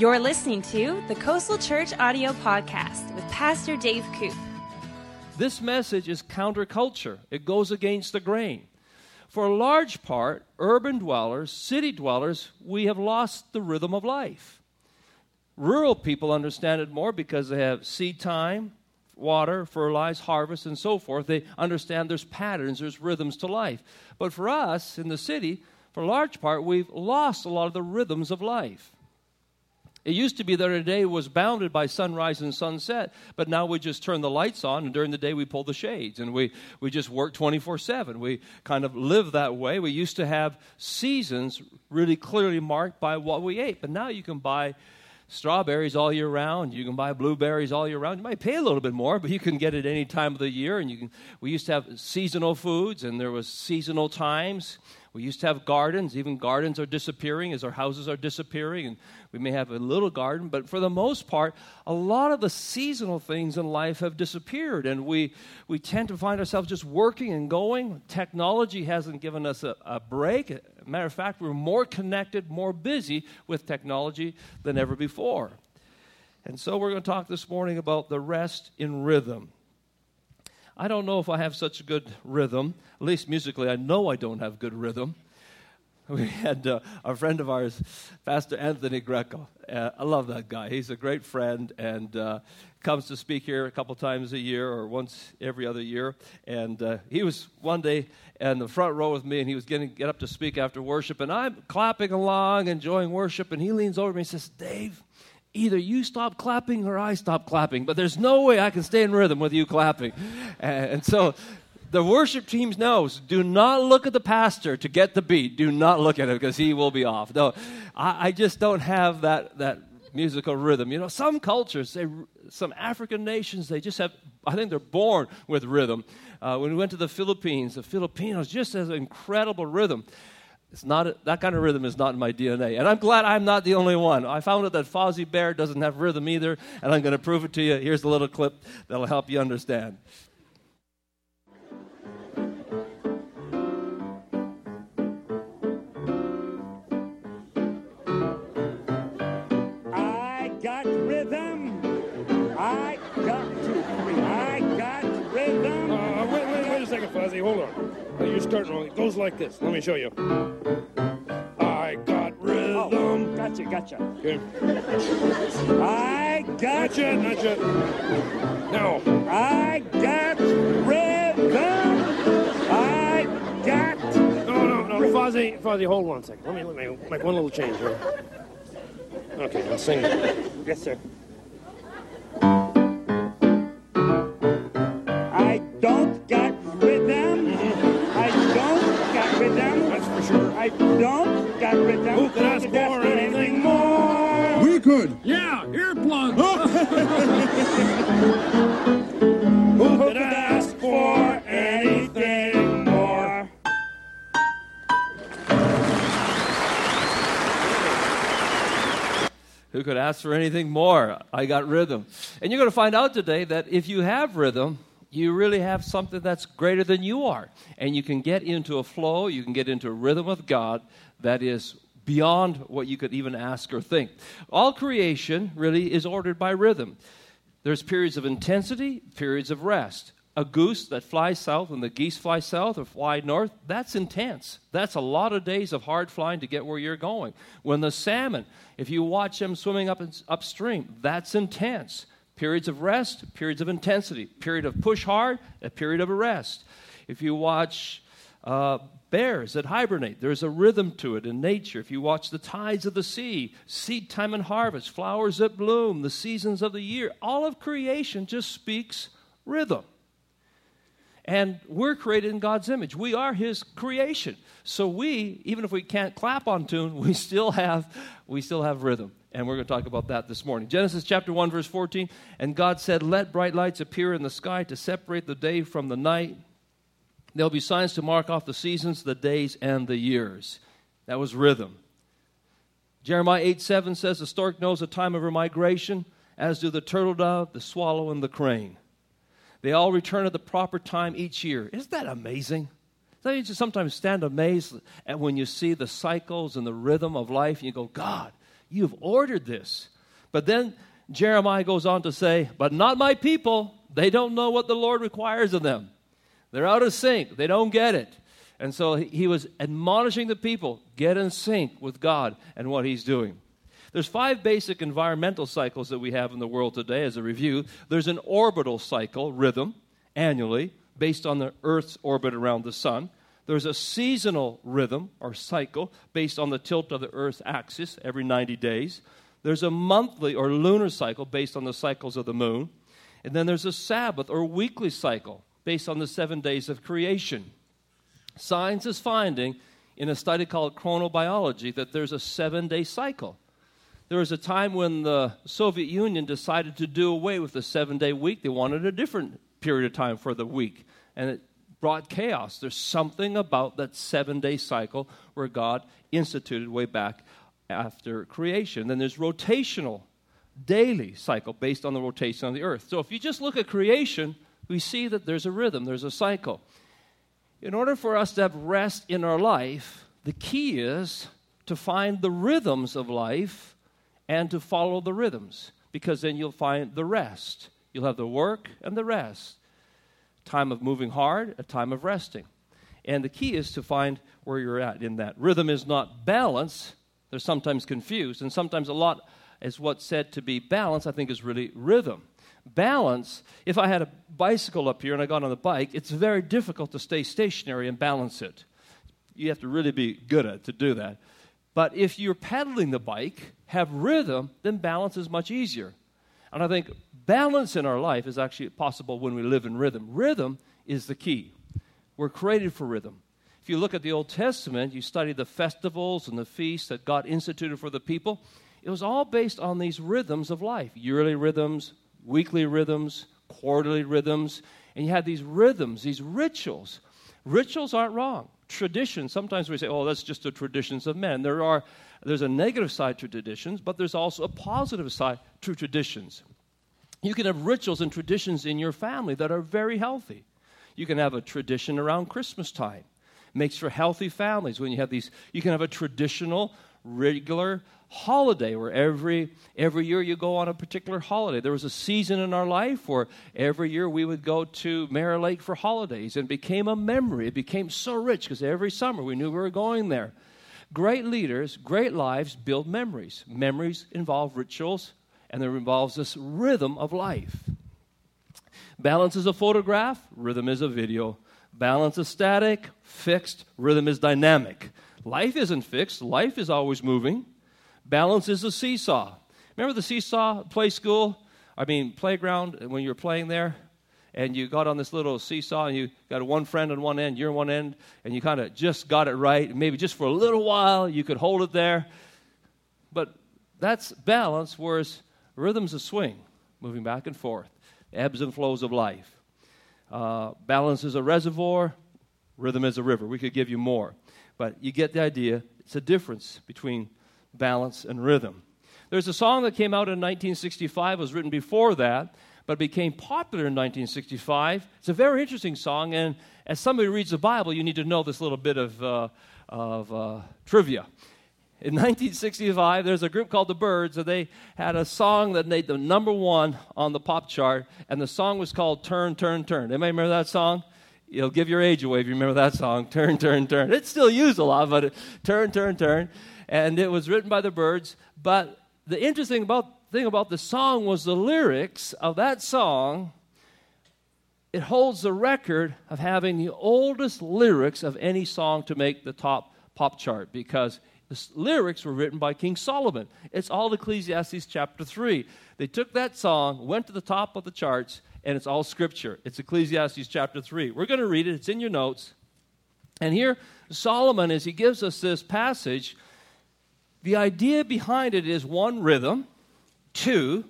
You're listening to the Coastal Church Audio Podcast with Pastor Dave Koop. This message is counterculture, it goes against the grain. For a large part, urban dwellers, city dwellers, we have lost the rhythm of life. Rural people understand it more because they have seed time, water, fertilize, harvest, and so forth. They understand there's patterns, there's rhythms to life. But for us in the city, for a large part, we've lost a lot of the rhythms of life. It used to be that our day was bounded by sunrise and sunset, but now we just turn the lights on, and during the day we pull the shades, and we, we just work 24 7. We kind of live that way. We used to have seasons really clearly marked by what we ate, but now you can buy strawberries all year round. You can buy blueberries all year round. You might pay a little bit more, but you can get it any time of the year. And you can, we used to have seasonal foods, and there was seasonal times. We used to have gardens. Even gardens are disappearing as our houses are disappearing, and we may have a little garden. But for the most part, a lot of the seasonal things in life have disappeared, and we, we tend to find ourselves just working and going. Technology hasn't given us a, a break. Matter of fact, we're more connected, more busy with technology than ever before. And so we're going to talk this morning about the rest in rhythm. I don't know if I have such a good rhythm. At least musically, I know I don't have good rhythm. We had uh, a friend of ours, Pastor Anthony Greco. Uh, I love that guy. He's a great friend and uh, comes to speak here a couple times a year or once every other year. And uh, he was one day in the front row with me, and he was getting get up to speak after worship, and I'm clapping along, enjoying worship, and he leans over me and says, "Dave." Either you stop clapping or I stop clapping, but there's no way I can stay in rhythm with you clapping. And so the worship team knows do not look at the pastor to get the beat. Do not look at him because he will be off. No, I, I, just don't have that, that musical rhythm. You know, some cultures, they, some African nations, they just have, I think they're born with rhythm. Uh, when we went to the Philippines, the Filipinos just has incredible rhythm. It's not that kind of rhythm is not in my DNA, and I'm glad I'm not the only one. I found out that Fozzie Bear doesn't have rhythm either, and I'm going to prove it to you. Here's a little clip that'll help you understand. I got rhythm. I got two, three. I got rhythm. Uh, wait, wait, wait a second, Fozzie. Hold on. You're starting wrong. It goes like this. Let me show you. I got oh, rhythm. Oh, gotcha, gotcha. Okay. I got Not yet, not yet. Now, I got rhythm. I got. no, no, no. Fozzie, Fozzie, hold one second. Let me, let me make one little change here. Okay, now sing. Yes, sir. Who could ask for anything more? Who could ask for anything more? I got rhythm. And you're going to find out today that if you have rhythm, you really have something that's greater than you are. And you can get into a flow, you can get into a rhythm with God that is beyond what you could even ask or think. All creation really is ordered by rhythm. There's periods of intensity, periods of rest. A goose that flies south and the geese fly south or fly north, that's intense. That's a lot of days of hard flying to get where you're going. When the salmon, if you watch them swimming up in, upstream, that's intense. Periods of rest, periods of intensity. Period of push hard, a period of arrest. If you watch uh, bears that hibernate, there's a rhythm to it in nature. If you watch the tides of the sea, seed time and harvest, flowers that bloom, the seasons of the year, all of creation just speaks rhythm. And we're created in God's image. We are His creation. So we, even if we can't clap on tune, we still have, we still have rhythm. And we're going to talk about that this morning. Genesis chapter 1, verse 14. And God said, Let bright lights appear in the sky to separate the day from the night. There'll be signs to mark off the seasons, the days, and the years. That was rhythm. Jeremiah 8 7 says, The stork knows the time of her migration, as do the turtle dove, the swallow, and the crane. They all return at the proper time each year. Isn't that amazing? Don't you just sometimes stand amazed at when you see the cycles and the rhythm of life and you go, God, You've ordered this. But then Jeremiah goes on to say, But not my people. They don't know what the Lord requires of them. They're out of sync. They don't get it. And so he was admonishing the people get in sync with God and what he's doing. There's five basic environmental cycles that we have in the world today as a review. There's an orbital cycle, rhythm, annually, based on the Earth's orbit around the sun. There's a seasonal rhythm or cycle based on the tilt of the Earth's axis every 90 days. There's a monthly or lunar cycle based on the cycles of the moon. And then there's a Sabbath or weekly cycle based on the seven days of creation. Science is finding in a study called chronobiology that there's a seven day cycle. There was a time when the Soviet Union decided to do away with the seven day week. They wanted a different period of time for the week. And it brought chaos. There's something about that seven day cycle where God instituted way back after creation. Then there's rotational, daily cycle based on the rotation of the earth. So if you just look at creation, we see that there's a rhythm, there's a cycle. In order for us to have rest in our life, the key is to find the rhythms of life and to follow the rhythms, because then you'll find the rest. You'll have the work and the rest. Time of moving hard, a time of resting. And the key is to find where you're at in that. Rhythm is not balance, they're sometimes confused, and sometimes a lot is what's said to be balance, I think, is really rhythm. Balance, if I had a bicycle up here and I got on the bike, it's very difficult to stay stationary and balance it. You have to really be good at to do that. But if you're pedaling the bike, have rhythm, then balance is much easier. And I think balance in our life is actually possible when we live in rhythm. Rhythm is the key. We're created for rhythm. If you look at the Old Testament, you study the festivals and the feasts that God instituted for the people, it was all based on these rhythms of life yearly rhythms, weekly rhythms, quarterly rhythms. And you had these rhythms, these rituals. Rituals aren't wrong. Traditions, sometimes we say, oh, that's just the traditions of men. There are, there's a negative side to traditions, but there's also a positive side to traditions. You can have rituals and traditions in your family that are very healthy. You can have a tradition around Christmas time makes for healthy families when you have these you can have a traditional regular holiday where every every year you go on a particular holiday. There was a season in our life where every year we would go to Mirror Lake for holidays and became a memory. It became so rich because every summer we knew we were going there. Great leaders great lives build memories. Memories involve rituals and there involves this rhythm of life. Balance is a photograph rhythm is a video. Balance is static, fixed, rhythm is dynamic. Life isn't fixed, life is always moving. Balance is a seesaw. Remember the seesaw play school? I mean, playground when you were playing there? And you got on this little seesaw and you got one friend on one end, you're on one end, and you kind of just got it right. Maybe just for a little while you could hold it there. But that's balance, whereas rhythm's a swing, moving back and forth, ebbs and flows of life. Uh, balance is a reservoir, rhythm is a river. We could give you more. But you get the idea. It's a difference between balance and rhythm. There's a song that came out in 1965, was written before that, but became popular in 1965. It's a very interesting song, and as somebody reads the Bible, you need to know this little bit of, uh, of uh, trivia. In 1965, there's a group called the Byrds, and they had a song that made the number one on the pop chart, and the song was called Turn, Turn, Turn. Anybody remember that song? You'll give your age away if you remember that song, Turn, Turn, Turn. It's still used a lot, but Turn, Turn, Turn. And it was written by the Byrds. but the interesting about, thing about the song was the lyrics of that song it holds the record of having the oldest lyrics of any song to make the top pop chart because the lyrics were written by King Solomon. It's all Ecclesiastes chapter 3. They took that song, went to the top of the charts, and it's all scripture. It's Ecclesiastes chapter 3. We're going to read it, it's in your notes. And here, Solomon, as he gives us this passage, the idea behind it is one, rhythm, two,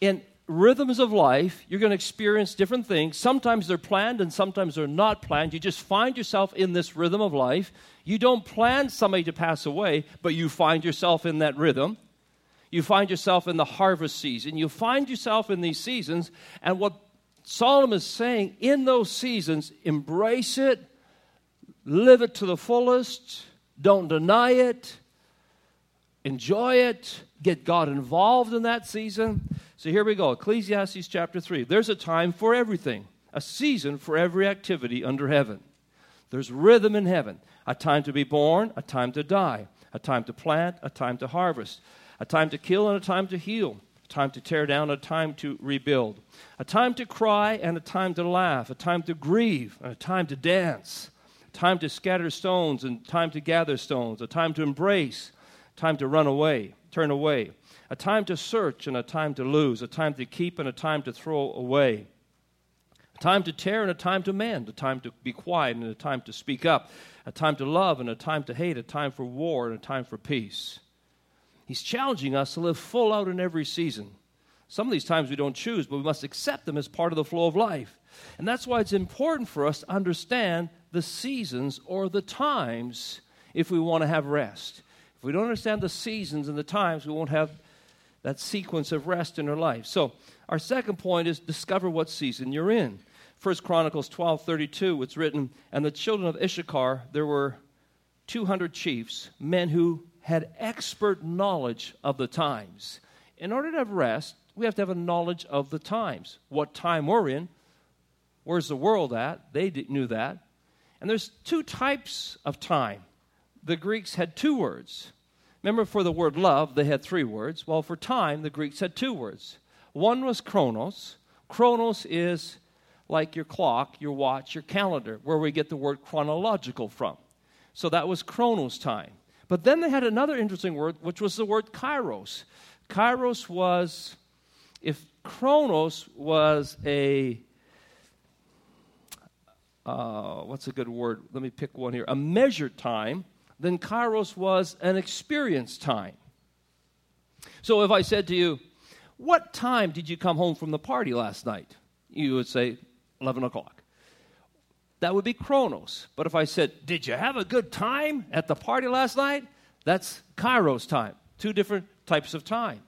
in rhythms of life, you're going to experience different things. Sometimes they're planned and sometimes they're not planned. You just find yourself in this rhythm of life. You don't plan somebody to pass away, but you find yourself in that rhythm. You find yourself in the harvest season. You find yourself in these seasons. And what Solomon is saying in those seasons, embrace it, live it to the fullest, don't deny it, enjoy it, get God involved in that season. So here we go Ecclesiastes chapter 3. There's a time for everything, a season for every activity under heaven. There's rhythm in heaven a time to be born, a time to die, a time to plant, a time to harvest, a time to kill, and a time to heal, a time to tear down, a time to rebuild, a time to cry, and a time to laugh, a time to grieve, and a time to dance, a time to scatter stones, and time to gather stones, a time to embrace, a time to run away, turn away, a time to search, and a time to lose, a time to keep, and a time to throw away A time to tear and a time to mend, a time to be quiet and a time to speak up, a time to love and a time to hate, a time for war and a time for peace. He's challenging us to live full out in every season. Some of these times we don't choose, but we must accept them as part of the flow of life. And that's why it's important for us to understand the seasons or the times if we want to have rest. If we don't understand the seasons and the times, we won't have that sequence of rest in our life. So, our second point is discover what season you're in. First Chronicles 12:32 it's written and the children of Issachar there were 200 chiefs men who had expert knowledge of the times. In order to have rest, we have to have a knowledge of the times. What time we're in, where's the world at? They knew that. And there's two types of time. The Greeks had two words. Remember, for the word love, they had three words. Well, for time, the Greeks had two words. One was chronos. Chronos is like your clock, your watch, your calendar, where we get the word chronological from. So that was chronos time. But then they had another interesting word, which was the word kairos. Kairos was, if chronos was a, uh, what's a good word? Let me pick one here. A measured time, then kairos was an experience time. So if I said to you, What time did you come home from the party last night? You would say, 11 o'clock. That would be chronos. But if I said, Did you have a good time at the party last night? That's kairos time. Two different types of time.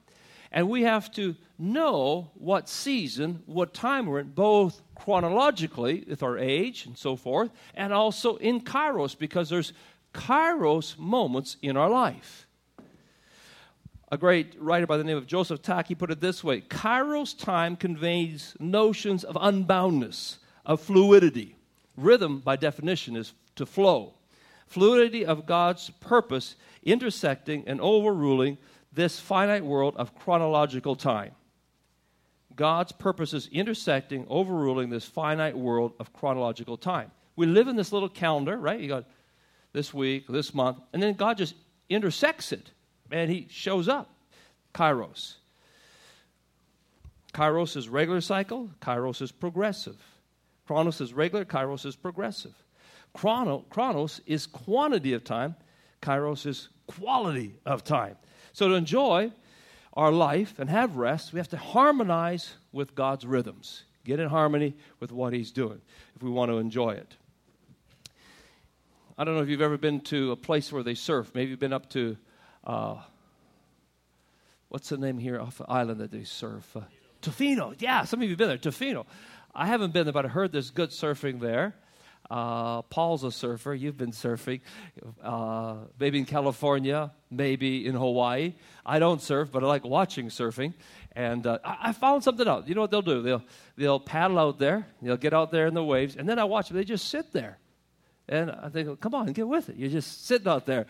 And we have to know what season, what time we're in, both chronologically with our age and so forth, and also in kairos, because there's kairos moments in our life. A great writer by the name of Joseph Taki put it this way Kairos time conveys notions of unboundness, of fluidity. Rhythm, by definition, is to flow. Fluidity of God's purpose intersecting and overruling this finite world of chronological time. God's purposes intersecting, overruling this finite world of chronological time. We live in this little calendar, right? You got this week, this month, and then God just intersects it and he shows up. Kairos. Kairos is regular cycle, Kairos is progressive. Chronos is regular, Kairos is progressive. Chrono, chronos is quantity of time, Kairos is quality of time. So to enjoy our life and have rest, we have to harmonize with God's rhythms. Get in harmony with what He's doing if we want to enjoy it. I don't know if you've ever been to a place where they surf. Maybe you've been up to uh, what's the name here off the island that they surf? Uh, Tofino. Yeah, some of you have been there. Tofino. I haven't been there, but I heard there's good surfing there. Uh, Paul's a surfer. You've been surfing. Uh, maybe in California, maybe in Hawaii. I don't surf, but I like watching surfing. And uh, I, I, found something out. You know what they'll do? They'll, they'll paddle out there, they'll get out there in the waves, and then I watch them. They just sit there. And I think, come on, get with it. You're just sitting out there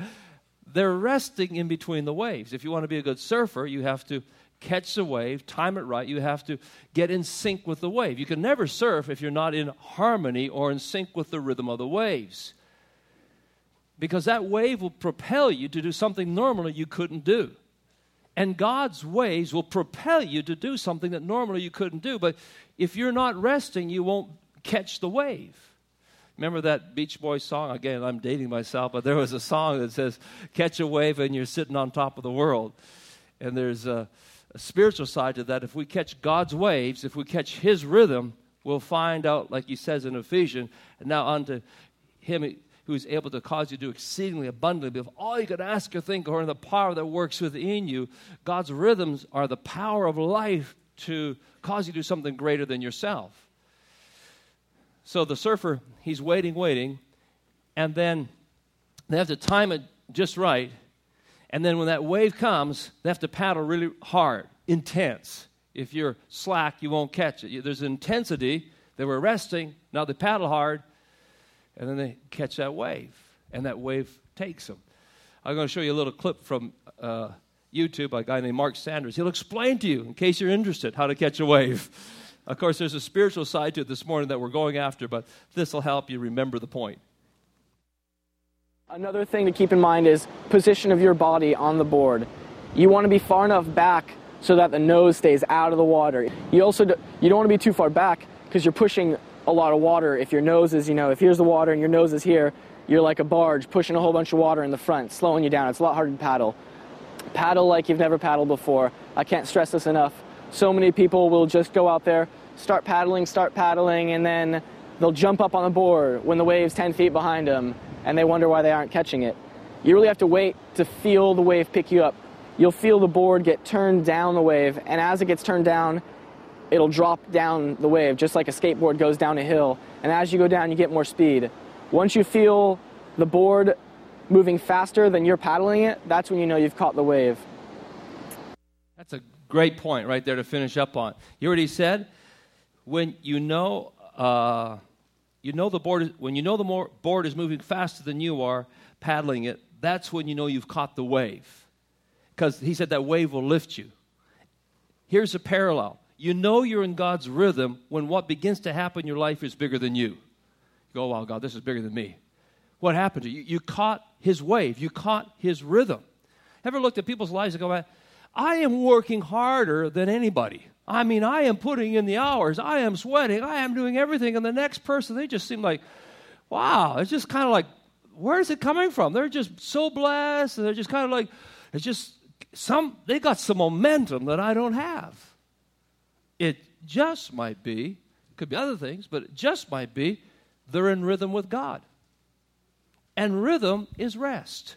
they're resting in between the waves. If you want to be a good surfer, you have to catch the wave, time it right. You have to get in sync with the wave. You can never surf if you're not in harmony or in sync with the rhythm of the waves. Because that wave will propel you to do something normally you couldn't do. And God's waves will propel you to do something that normally you couldn't do. But if you're not resting, you won't catch the wave. Remember that Beach Boys song? Again, I'm dating myself, but there was a song that says, Catch a wave and you're sitting on top of the world. And there's a, a spiritual side to that. If we catch God's waves, if we catch His rhythm, we'll find out, like He says in Ephesians, and now unto Him who is able to cause you to do exceedingly abundantly of all you can ask or think, or in the power that works within you. God's rhythms are the power of life to cause you to do something greater than yourself. So the surfer, he's waiting, waiting, and then they have to time it just right. And then when that wave comes, they have to paddle really hard, intense. If you're slack, you won't catch it. There's intensity. They were resting. Now they paddle hard, and then they catch that wave, and that wave takes them. I'm going to show you a little clip from uh, YouTube, by a guy named Mark Sanders. He'll explain to you, in case you're interested, how to catch a wave. Of course, there's a spiritual side to it this morning that we're going after, but this will help you remember the point. Another thing to keep in mind is position of your body on the board. You want to be far enough back so that the nose stays out of the water. You also do, you don't want to be too far back because you're pushing a lot of water. If your nose is, you know, if here's the water and your nose is here, you're like a barge pushing a whole bunch of water in the front, slowing you down. It's a lot harder to paddle. Paddle like you've never paddled before. I can't stress this enough. So many people will just go out there, start paddling, start paddling, and then they'll jump up on the board when the wave's 10 feet behind them and they wonder why they aren't catching it. You really have to wait to feel the wave pick you up. You'll feel the board get turned down the wave, and as it gets turned down, it'll drop down the wave, just like a skateboard goes down a hill. And as you go down, you get more speed. Once you feel the board moving faster than you're paddling it, that's when you know you've caught the wave. That's a great point right there to finish up on. You already said when you know uh, you know the board is, when you know the board is moving faster than you are paddling it, that's when you know you've caught the wave. Because he said that wave will lift you. Here's a parallel. You know you're in God's rhythm when what begins to happen in your life is bigger than you. You go, oh, wow, God, this is bigger than me. What happened to you? You caught his wave, you caught his rhythm. Ever looked at people's lives and go, I am working harder than anybody. I mean, I am putting in the hours, I am sweating, I am doing everything. And the next person, they just seem like, wow, it's just kind of like, where is it coming from? They're just so blessed, and they're just kind of like, it's just some, they got some momentum that I don't have. It just might be, could be other things, but it just might be they're in rhythm with God. And rhythm is rest.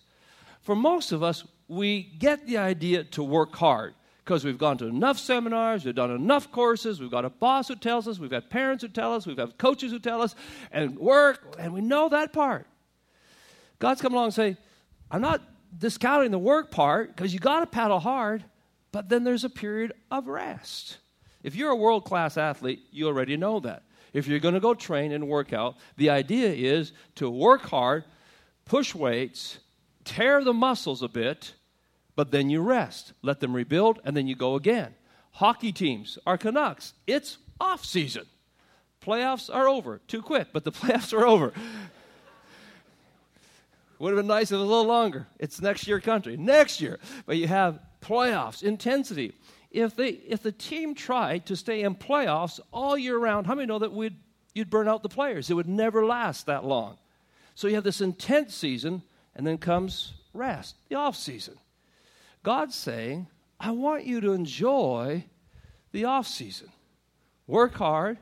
For most of us, we get the idea to work hard because we've gone to enough seminars, we've done enough courses, we've got a boss who tells us, we've got parents who tell us, we've got coaches who tell us, and work, and we know that part. God's come along and say, I'm not discounting the work part because you got to paddle hard, but then there's a period of rest. If you're a world class athlete, you already know that. If you're going to go train and work out, the idea is to work hard, push weights, tear the muscles a bit, but then you rest, let them rebuild, and then you go again. Hockey teams are Canucks. It's off season. Playoffs are over. Too quick, but the playoffs are over. Would have been nice if it was a little longer. It's next year country. Next year. But you have playoffs, intensity. If they if the team tried to stay in playoffs all year round, how many know that we'd you'd burn out the players? It would never last that long. So you have this intense season, and then comes rest, the off season. God's saying, I want you to enjoy the off season. Work hard.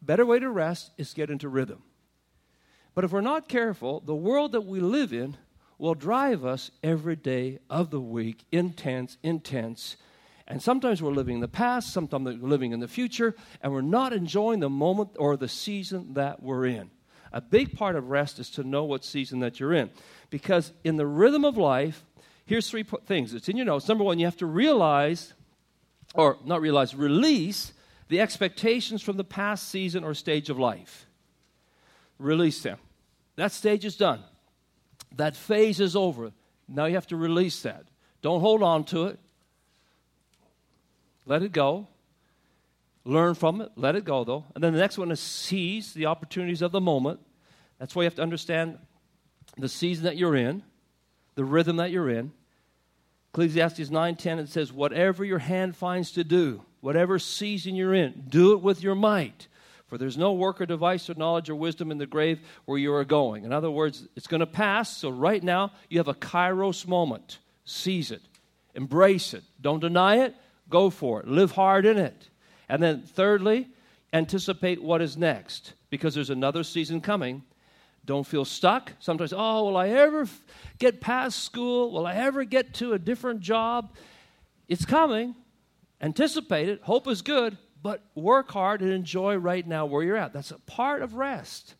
Better way to rest is get into rhythm. But if we're not careful, the world that we live in will drive us every day of the week, intense, intense. And sometimes we're living in the past, sometimes we're living in the future, and we're not enjoying the moment or the season that we're in. A big part of rest is to know what season that you're in. Because in the rhythm of life, here's three things. It's in your notes. Number one, you have to realize, or not realize, release the expectations from the past season or stage of life. Release them. That stage is done. That phase is over. Now you have to release that. Don't hold on to it. Let it go. Learn from it. Let it go, though. And then the next one is seize the opportunities of the moment. That's why you have to understand the season that you're in the rhythm that you're in. Ecclesiastes 9:10 it says whatever your hand finds to do, whatever season you're in, do it with your might. For there's no work or device or knowledge or wisdom in the grave where you are going. In other words, it's going to pass, so right now you have a kairos moment. Seize it. Embrace it. Don't deny it. Go for it. Live hard in it. And then thirdly, anticipate what is next because there's another season coming don't feel stuck. Sometimes, oh, will I ever get past school? Will I ever get to a different job? It's coming. Anticipate it. Hope is good, but work hard and enjoy right now where you're at. That's a part of rest.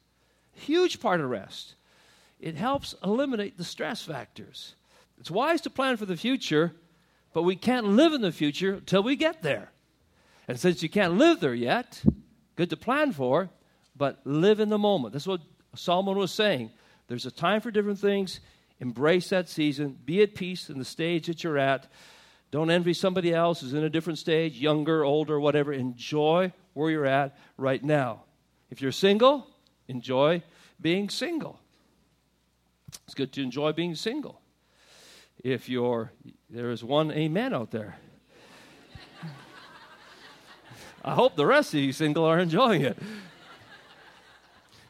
Huge part of rest. It helps eliminate the stress factors. It's wise to plan for the future, but we can't live in the future until we get there. And since you can't live there yet, good to plan for, but live in the moment. That's what Solomon was saying. There's a time for different things. Embrace that season. Be at peace in the stage that you're at. Don't envy somebody else who's in a different stage, younger, older, whatever. Enjoy where you're at right now. If you're single, enjoy being single. It's good to enjoy being single. If you're, there is one amen out there. I hope the rest of you single are enjoying it.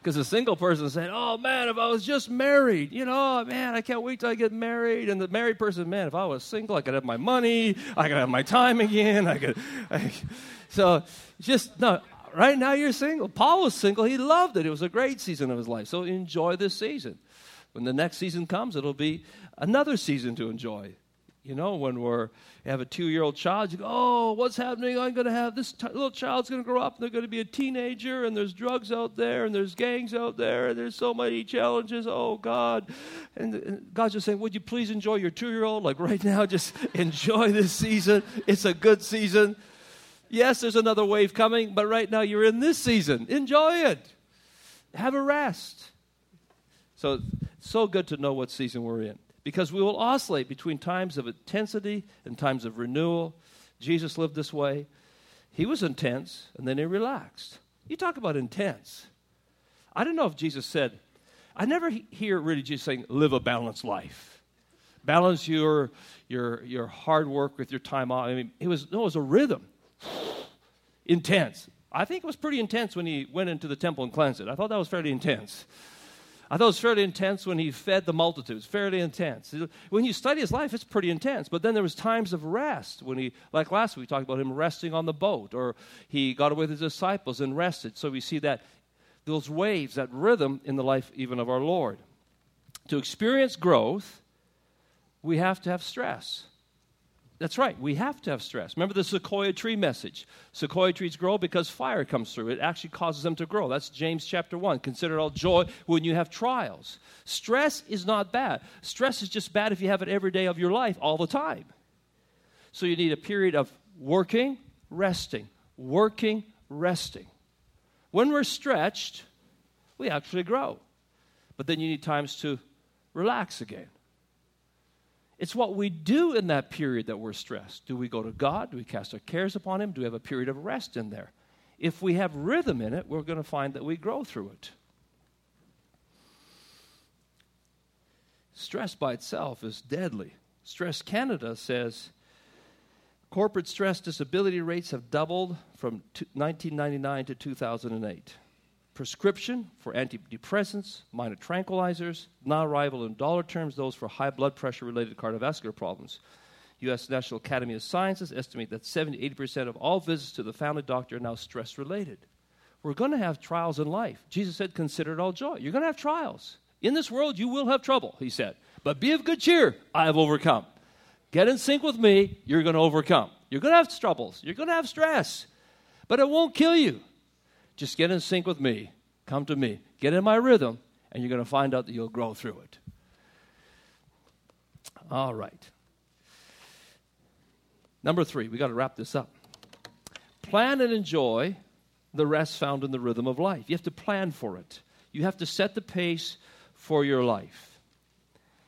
Because a single person saying, Oh man, if I was just married, you know, oh, man, I can't wait till I get married. And the married person, man, if I was single, I could have my money, I could have my time again. I could. I, so just, no, right now you're single. Paul was single. He loved it. It was a great season of his life. So enjoy this season. When the next season comes, it'll be another season to enjoy. You know, when we're you have a two-year-old child, you go, "Oh, what's happening? I'm going to have this t- little child's going to grow up, and they're going to be a teenager, and there's drugs out there, and there's gangs out there, and there's so many challenges. Oh God!" And, and God's just saying, "Would you please enjoy your two-year-old? Like right now, just enjoy this season. It's a good season. Yes, there's another wave coming, but right now you're in this season. Enjoy it. Have a rest." So, so good to know what season we're in because we will oscillate between times of intensity and times of renewal. Jesus lived this way. He was intense and then he relaxed. You talk about intense. I don't know if Jesus said, I never hear really Jesus saying, live a balanced life. Balance your, your, your hard work with your time off. I mean, it was, no, it was a rhythm. intense. I think it was pretty intense when he went into the temple and cleansed it. I thought that was fairly intense. I thought it was fairly intense when he fed the multitudes, fairly intense. When you study his life, it's pretty intense. But then there was times of rest when he, like last week, we talked about him resting on the boat, or he got away with his disciples and rested. So we see that those waves, that rhythm in the life even of our Lord. To experience growth, we have to have stress. That's right, we have to have stress. Remember the sequoia tree message. Sequoia trees grow because fire comes through. It actually causes them to grow. That's James chapter 1. Consider it all joy when you have trials. Stress is not bad. Stress is just bad if you have it every day of your life all the time. So you need a period of working, resting, working, resting. When we're stretched, we actually grow. But then you need times to relax again. It's what we do in that period that we're stressed. Do we go to God? Do we cast our cares upon Him? Do we have a period of rest in there? If we have rhythm in it, we're going to find that we grow through it. Stress by itself is deadly. Stress Canada says corporate stress disability rates have doubled from 1999 to 2008 prescription for antidepressants, minor tranquilizers, now rival in dollar terms those for high blood pressure related cardiovascular problems. U.S. National Academy of Sciences estimate that 70 80% of all visits to the family doctor are now stress related. We're going to have trials in life. Jesus said, Consider it all joy. You're going to have trials. In this world, you will have trouble, he said. But be of good cheer. I have overcome. Get in sync with me. You're going to overcome. You're going to have troubles. You're going to have stress. But it won't kill you. Just get in sync with me. Come to me. Get in my rhythm, and you're going to find out that you'll grow through it. All right. Number three, we got to wrap this up. Plan and enjoy the rest found in the rhythm of life. You have to plan for it. You have to set the pace for your life.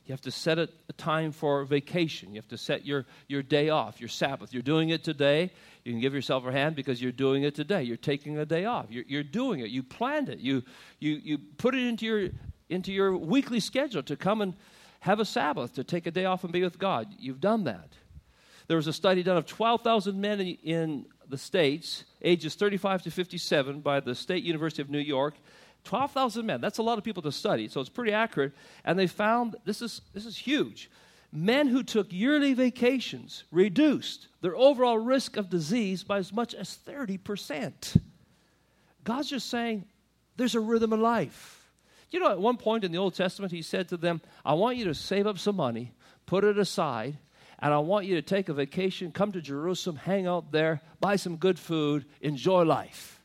You have to set a, a, time for vacation. You have to set your, your day off, your Sabbath. You're doing it today. You can give yourself a hand because you're doing it today. You're taking a day off. You're, you're doing it. You planned it. You, you, you put it into your, into your weekly schedule to come and have a Sabbath, to take a day off and be with God. You've done that. There was a study done of 12,000 men in, in the States, ages 35 to 57, by the State University of New York 12,000 men. That's a lot of people to study, so it's pretty accurate. And they found this is, this is huge. Men who took yearly vacations reduced their overall risk of disease by as much as 30%. God's just saying there's a rhythm of life. You know, at one point in the Old Testament, he said to them, I want you to save up some money, put it aside, and I want you to take a vacation, come to Jerusalem, hang out there, buy some good food, enjoy life.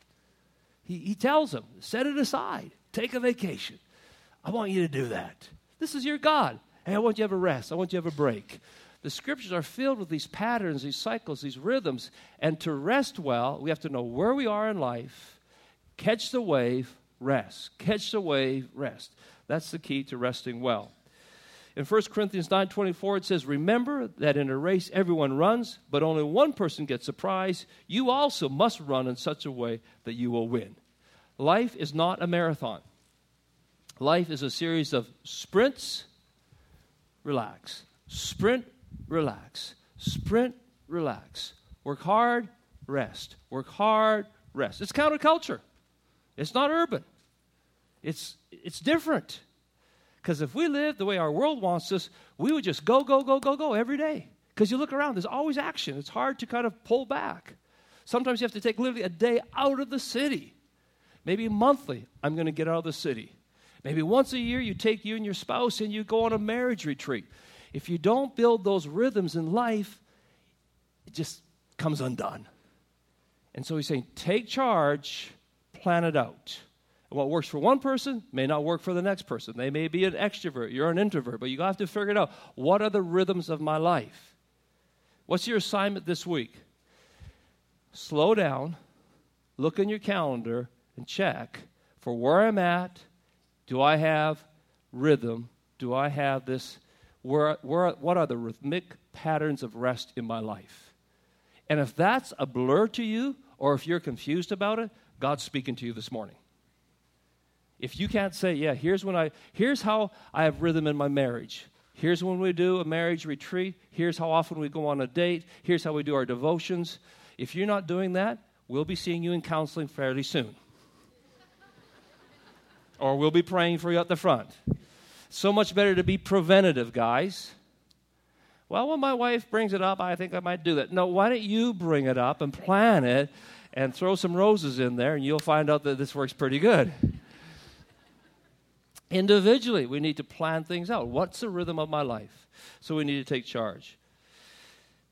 He, he tells them, set it aside, take a vacation. I want you to do that. This is your God. Hey, I want you to have a rest. I want you to have a break. The scriptures are filled with these patterns, these cycles, these rhythms. And to rest well, we have to know where we are in life, catch the wave, rest. Catch the wave, rest. That's the key to resting well. In 1 Corinthians 9:24 it says, "Remember that in a race everyone runs, but only one person gets a prize. You also must run in such a way that you will win." Life is not a marathon. Life is a series of sprints, relax. Sprint, relax. Sprint, relax. Work hard, rest. Work hard, rest. It's counterculture. It's not urban. It's it's different. Because if we live the way our world wants us, we would just go, go, go, go, go every day. Because you look around, there's always action. It's hard to kind of pull back. Sometimes you have to take literally a day out of the city. Maybe monthly, I'm going to get out of the city. Maybe once a year, you take you and your spouse and you go on a marriage retreat. If you don't build those rhythms in life, it just comes undone. And so he's saying, take charge, plan it out. What works for one person may not work for the next person. They may be an extrovert, you're an introvert, but you have to figure it out. What are the rhythms of my life? What's your assignment this week? Slow down, look in your calendar, and check for where I'm at. Do I have rhythm? Do I have this? Where, where, what are the rhythmic patterns of rest in my life? And if that's a blur to you, or if you're confused about it, God's speaking to you this morning. If you can't say, yeah, here's when I here's how I have rhythm in my marriage. Here's when we do a marriage retreat. Here's how often we go on a date. Here's how we do our devotions. If you're not doing that, we'll be seeing you in counseling fairly soon. or we'll be praying for you at the front. So much better to be preventative, guys. Well, when my wife brings it up, I think I might do that. No, why don't you bring it up and plan it and throw some roses in there, and you'll find out that this works pretty good. Individually, we need to plan things out. What's the rhythm of my life? So we need to take charge.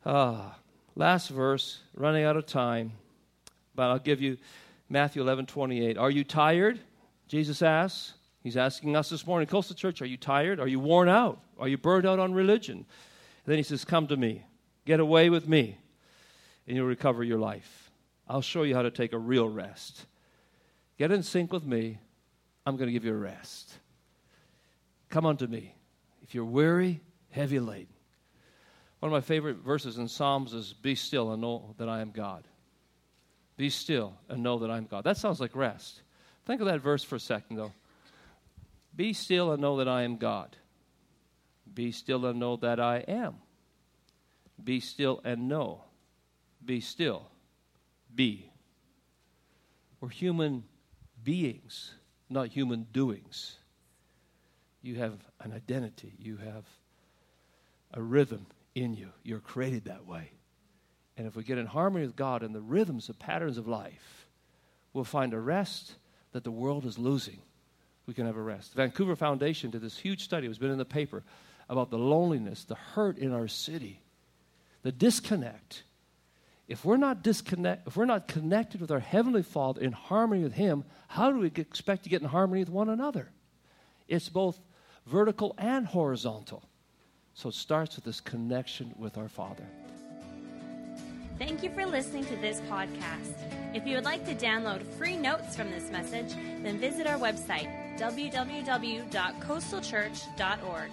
Ah, last verse, running out of time, but I'll give you Matthew 11 28. Are you tired? Jesus asks. He's asking us this morning, Coastal Church, are you tired? Are you worn out? Are you burned out on religion? And then he says, Come to me. Get away with me, and you'll recover your life. I'll show you how to take a real rest. Get in sync with me. I'm going to give you a rest. Come unto me. If you're weary, heavy laden. One of my favorite verses in Psalms is Be still and know that I am God. Be still and know that I'm God. That sounds like rest. Think of that verse for a second, though. Be still and know that I am God. Be still and know that I am. Be still and know. Be still. Be. We're human beings, not human doings you have an identity, you have a rhythm in you. You're created that way. And if we get in harmony with God and the rhythms, the patterns of life, we'll find a rest that the world is losing. We can have a rest. The Vancouver Foundation did this huge study, it's been in the paper, about the loneliness, the hurt in our city, the disconnect. If we're not disconnect, if we're not connected with our heavenly Father in harmony with Him, how do we expect to get in harmony with one another? It's both vertical and horizontal. So it starts with this connection with our Father. Thank you for listening to this podcast. If you would like to download free notes from this message, then visit our website, www.coastalchurch.org.